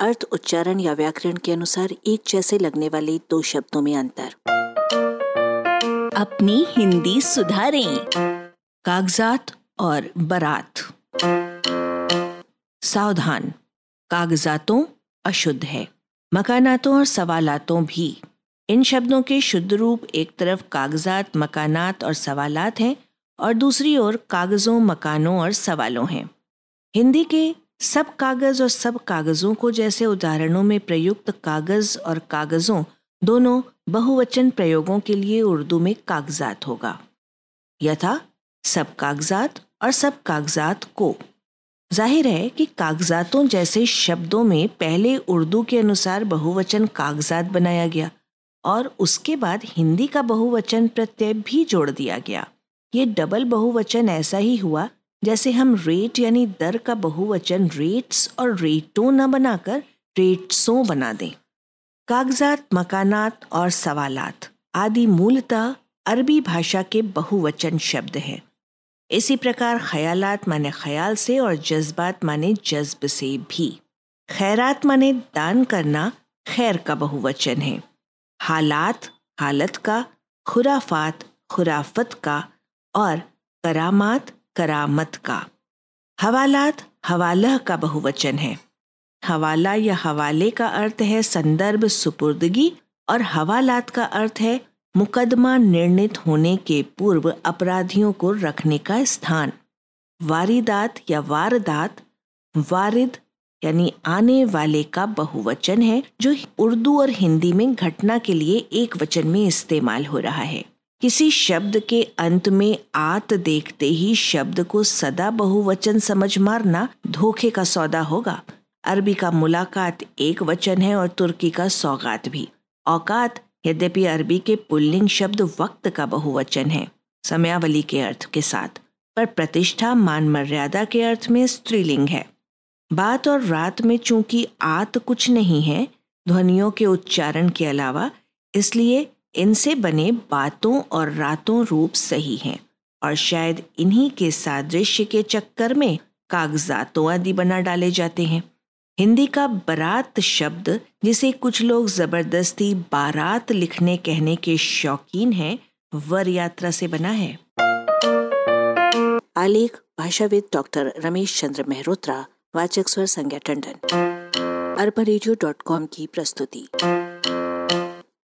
अर्थ, उच्चारण या व्याकरण के अनुसार एक जैसे लगने वाले दो शब्दों में अंतर। अपनी हिंदी सुधारें। कागजात और बारात। सावधान। कागजातों अशुद्ध है। मकानातों और सवालातों भी। इन शब्दों के शुद्ध रूप एक तरफ़ कागजात, मकानात और सवालात हैं और दूसरी ओर कागज़ों, मकानों और सवालों हैं। हिंदी के सब कागज़ और सब कागज़ों को जैसे उदाहरणों में प्रयुक्त कागज़ और कागज़ों दोनों बहुवचन प्रयोगों के लिए उर्दू में कागजात होगा। यथा, सब कागजात और सब कागजात को। ज़ाहिर है कि कागजातों जैसे शब्दों में पहले उर्दू के अनुसार बहुवचन कागजात बनाया गया और उसके बाद हिंदी का बहुवचन प्रत्यय भी जोड़ दिया गया। ये डबल बहुवचन ऐसा ही हुआ जैसे हम रेट यानी दर का बहुवचन रेट्स और रेटों न बनाकर रेट्सों बना दें। कागजात, मकानात और सवालात आदि मूलतः अरबी भाषा के बहुवचन शब्द हैं। इसी प्रकार ख्यालात माने ख्याल से और जज्बात माने जज्ब से भी। खैरात माने दान करना खैर का बहुवचन है। हालात, हालत का, खुराफात, खुराफत का और करामात करामत का। हवालात हवाला का बहुवचन है। हवाला या हवाले का अर्थ है संदर्भ सुपुर्दगी और हवालात का अर्थ है मुकदमा निर्णित होने के पूर्व अपराधियों को रखने का स्थान। वारिदात या वारदात, वारिद यानी आने वाले का बहुवचन है जो उर्दू और हिंदी में घटना के लिए एक वचन में इस्तेमाल हो रहा है। किसी शब्द के अंत में आत देखते ही शब्द को सदा बहुवचन समझ मारना धोखे का सौदा होगा। अरबी का मुलाकात एक वचन है और तुर्की का सौगात भी। औकात, यद्यपि अरबी के पुल्लिंग शब्द वक्त का बहुवचन है, समयावली के अर्थ के साथ, पर प्रतिष्ठा मान मर्यादा के अर्थ में स्त्रीलिंग है। बात और रात में चूँकि आत कुछ नहीं है, ध्वनियों के उच्चारण के अलावा, इसलिए इनसे बने बातों और रातों रूप सही हैं, और शायद इन्हीं के सादृश्य के चक्कर में कागजातों आदि बना डाले जाते हैं। हिंदी का बारात शब्द, जिसे कुछ लोग ज़बरदस्ती बारात लिखने कहने के शौकीन हैं, वर यात्रा से बना है। आलेख, भाषाविद डॉक्टर रमेश चंद्र मेहरोत्रा, वाचक स्वर संज्ञा टंडन। अरबा की प्रस्तुति।